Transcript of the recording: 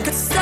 anything could stop